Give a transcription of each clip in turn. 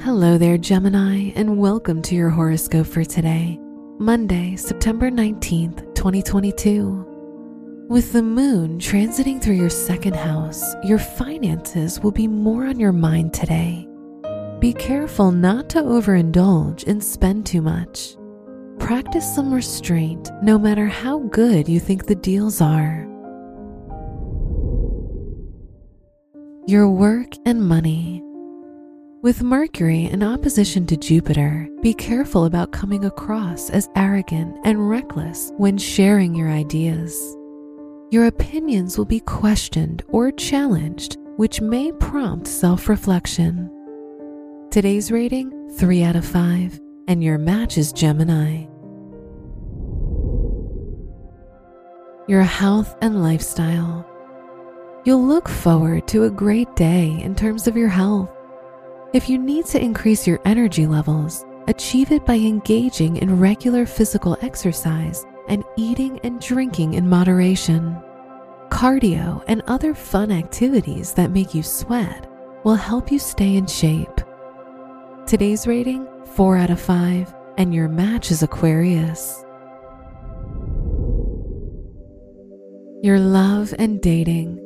Hello there, Gemini, and welcome to your horoscope for today, Monday, September 19th, 2022. With the moon transiting through your second house, your finances will be more on your mind today. Be careful not to overindulge and spend too much. Practice some restraint no matter how good you think the deals are. Your work and money. With Mercury in opposition to Jupiter, be careful about coming across as arrogant and reckless when sharing your ideas. Your opinions will be questioned or challenged, which may prompt self reflection. Today's rating 3 out of 5, and your match is Gemini. Your health and lifestyle. You'll look forward to a great day in terms of your health. If you need to increase your energy levels, achieve it by engaging in regular physical exercise and eating and drinking in moderation. Cardio and other fun activities that make you sweat will help you stay in shape. Today's rating 4 out of 5, and your match is Aquarius. Your love and dating.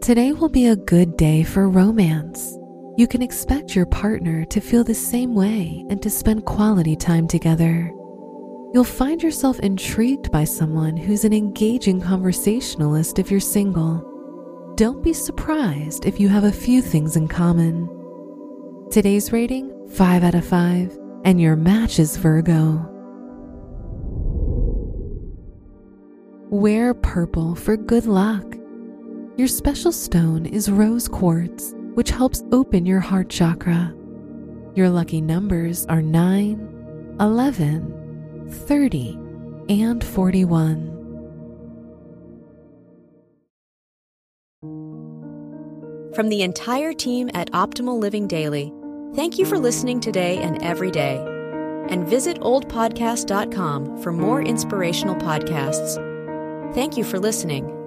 Today will be a good day for romance. You can expect your partner to feel the same way and to spend quality time together. You'll find yourself intrigued by someone who's an engaging conversationalist if you're single. Don't be surprised if you have a few things in common. Today's rating 5 out of 5, and your match is Virgo. Wear purple for good luck. Your special stone is rose quartz which helps open your heart chakra. Your lucky numbers are 9, 11, 30, and 41. From the entire team at Optimal Living Daily, thank you for listening today and every day. And visit oldpodcast.com for more inspirational podcasts. Thank you for listening.